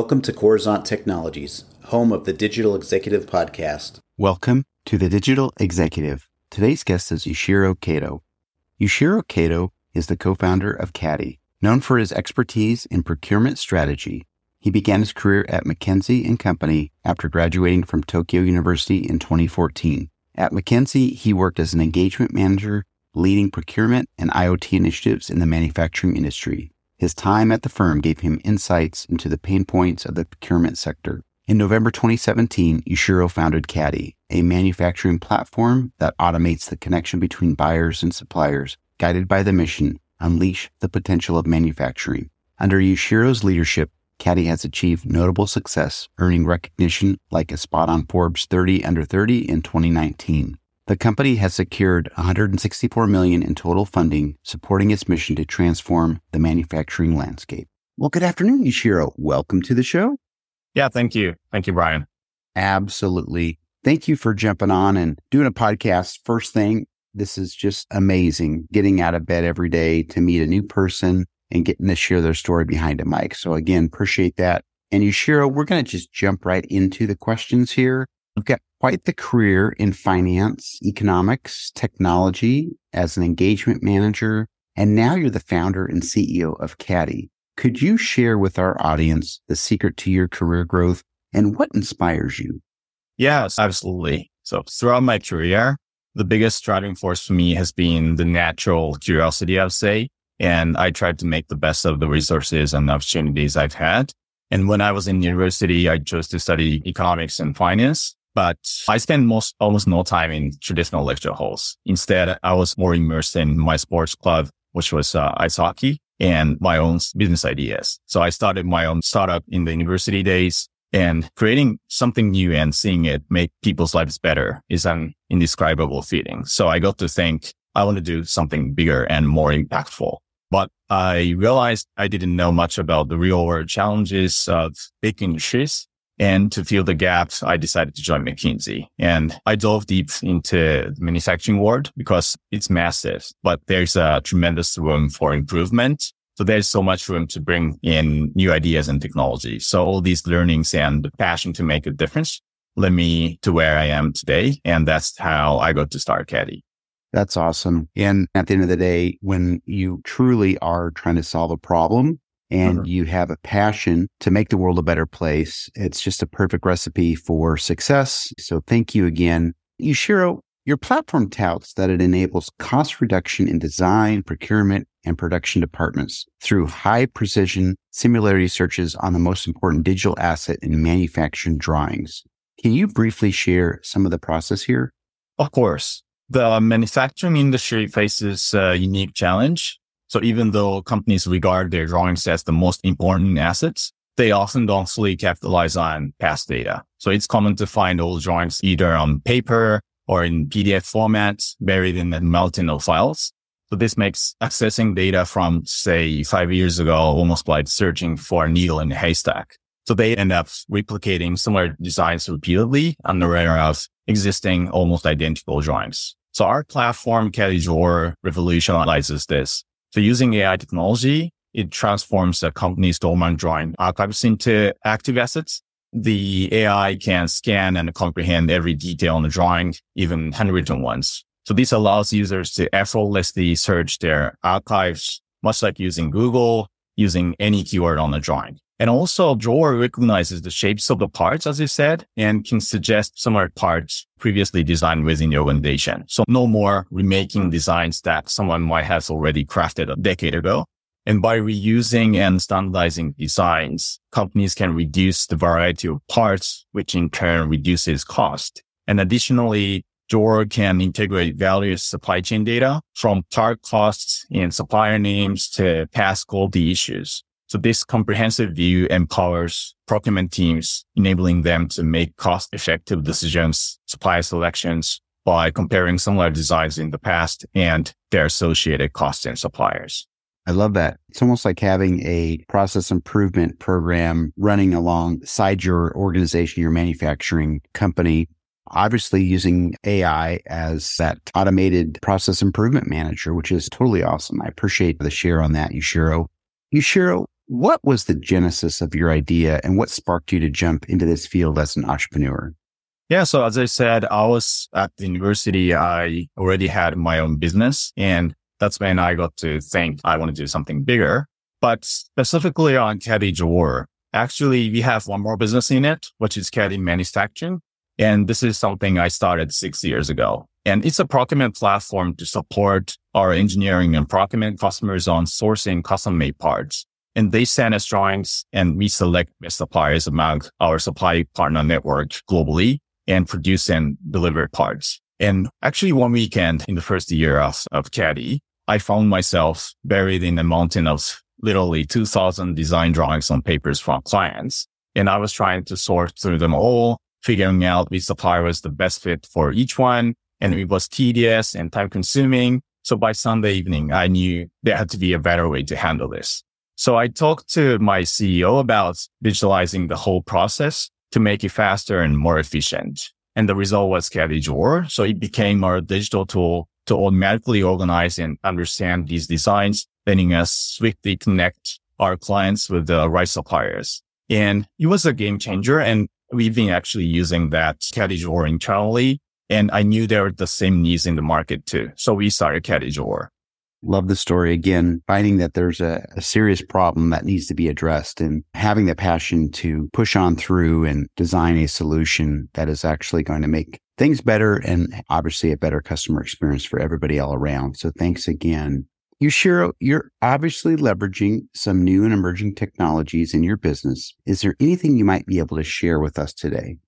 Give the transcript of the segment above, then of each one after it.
Welcome to Coruzant Technologies, home of the Digital Executive Podcast. Welcome to the Digital Executive. Today's guest is Yushiro Kato. Yushiro Kato is the co-founder of CADDi, known for his expertise in procurement strategy. He began his career at McKinsey and Company after graduating from Tokyo University in 2014. At McKinsey, he worked as an engagement manager, leading procurement and IoT initiatives in the manufacturing industry. His time at the firm gave him insights into the pain points of the procurement sector. In November 2017, Yushiro founded CADDi, a manufacturing platform that automates the connection between buyers and suppliers, guided by the mission, unleash the potential of manufacturing. Under Yushiro's leadership, CADDi has achieved notable success, earning recognition like a spot on Forbes 30 under 30 in 2019. The company has secured 164 million in total funding, supporting its mission to transform the manufacturing landscape. Well, good afternoon, Yushiro. Welcome to the show. Yeah, thank you. Thank you, Brian. Absolutely. Thank you for jumping on and doing a podcast. First thing, this is just amazing getting out of bed every day to meet a new person and getting to share their story behind a mic. So again, appreciate that. And Yushiro, we're going to just jump right into the questions here. You've got quite the career in finance, economics, technology as an engagement manager, and now you're the founder and CEO of CADDi. Could you share with our audience the secret to your career growth and what inspires you? Yes, absolutely. So throughout my career, the biggest driving force for me has been the natural curiosity, I would say. And I tried to make the best of the resources and opportunities I've had. And when I was in university, I chose to study economics and finance but I spent most, almost no time in traditional lecture halls. Instead, I was more immersed in my sports club, which was uh, ice hockey and my own business ideas. So I started my own startup in the university days and creating something new and seeing it make people's lives better is an indescribable feeling. So I got to think I want to do something bigger and more impactful. But I realized I didn't know much about the real world challenges of big industries and to fill the gaps, I decided to join McKinsey and I dove deep into the manufacturing world because it's massive, but there's a tremendous room for improvement. So there's so much room to bring in new ideas and technology. So all these learnings and the passion to make a difference led me to where I am today. And that's how I got to start CADDi. That's awesome. And at the end of the day, when you truly are trying to solve a problem, and mm-hmm. you have a passion to make the world a better place, it's just a perfect recipe for success. So thank you again. Yushiro, your platform touts that it enables cost reduction in design, procurement, and production departments through high precision similarity searches on the most important digital asset in manufacturing drawings. Can you briefly share some of the process here? Of course. The manufacturing industry faces a unique challenge so even though companies regard their drawings as the most important assets, they often don't fully capitalize on past data. So it's common to find old drawings either on paper or in PDF formats buried in the mountain of files. So this makes accessing data from, say, five years ago almost like searching for a needle in a haystack. So they end up replicating similar designs repeatedly unaware of existing almost identical drawings. So our platform, Drawer, revolutionizes this. So using AI technology, it transforms a company's dormant drawing archives into active assets. The AI can scan and comprehend every detail on the drawing, even handwritten ones. So this allows users to effortlessly search their archives, much like using Google, using any keyword on the drawing. And also Drawer recognizes the shapes of the parts, as you said, and can suggest similar parts previously designed within your organization. So no more remaking designs that someone might have already crafted a decade ago. And by reusing and standardizing designs, companies can reduce the variety of parts, which in turn reduces cost. And additionally, Drawer can integrate various supply chain data from part costs and supplier names to past quality issues. So this comprehensive view empowers procurement teams, enabling them to make cost effective decisions, supplier selections by comparing similar designs in the past and their associated costs and suppliers. I love that. It's almost like having a process improvement program running alongside your organization, your manufacturing company. Obviously, using AI as that automated process improvement manager, which is totally awesome. I appreciate the share on that, Yushiro. Yushiro, What was the genesis of your idea and what sparked you to jump into this field as an entrepreneur? Yeah. So as I said, I was at the university. I already had my own business and that's when I got to think I want to do something bigger. But specifically on CADDi Drawer, actually we have one more business in it, which is CADDi Manufacturing. And this is something I started six years ago. And it's a procurement platform to support our engineering and procurement customers on sourcing custom made parts. And they send us drawings and we select best suppliers among our supply partner network globally and produce and deliver parts. And actually one weekend in the first year of, of CADDi, I found myself buried in a mountain of literally 2000 design drawings on papers from clients. And I was trying to sort through them all, figuring out which supplier was the best fit for each one. And it was tedious and time consuming. So by Sunday evening, I knew there had to be a better way to handle this. So I talked to my CEO about digitalizing the whole process to make it faster and more efficient. And the result was Drawer. So it became our digital tool to automatically organize and understand these designs, letting us swiftly connect our clients with the right suppliers. And it was a game changer. And we've been actually using that Drawer internally. And I knew there were the same needs in the market too. So we started Drawer. Love the story again, finding that there's a, a, serious problem that needs to be addressed and having the passion to push on through and design a solution that is actually going to make things better and obviously a better customer experience for everybody all around. So thanks again. Yushiro, you're obviously leveraging some new and emerging technologies in your business. Is there anything you might be able to share with us today?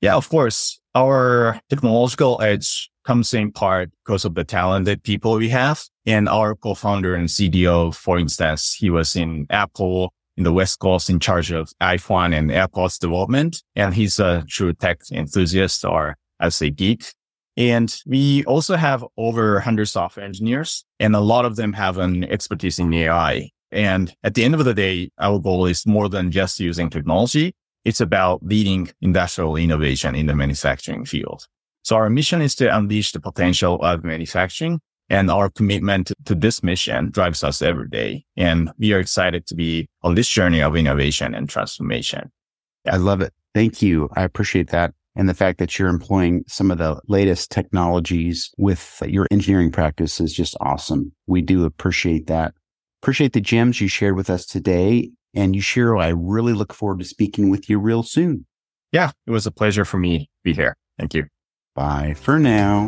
Yeah, of course. Our technological edge comes in part because of the talented people we have. And our co-founder and CDO, for instance, he was in Apple in the West Coast in charge of iPhone and AirPods development. And he's a true tech enthusiast or as say geek. And we also have over 100 software engineers and a lot of them have an expertise in AI. And at the end of the day, our goal is more than just using technology. It's about leading industrial innovation in the manufacturing field. So our mission is to unleash the potential of manufacturing and our commitment to this mission drives us every day. And we are excited to be on this journey of innovation and transformation. I love it. Thank you. I appreciate that. And the fact that you're employing some of the latest technologies with your engineering practice is just awesome. We do appreciate that. Appreciate the gems you shared with us today. And Yushiro, I really look forward to speaking with you real soon. Yeah, it was a pleasure for me to be here. Thank you. Bye for now.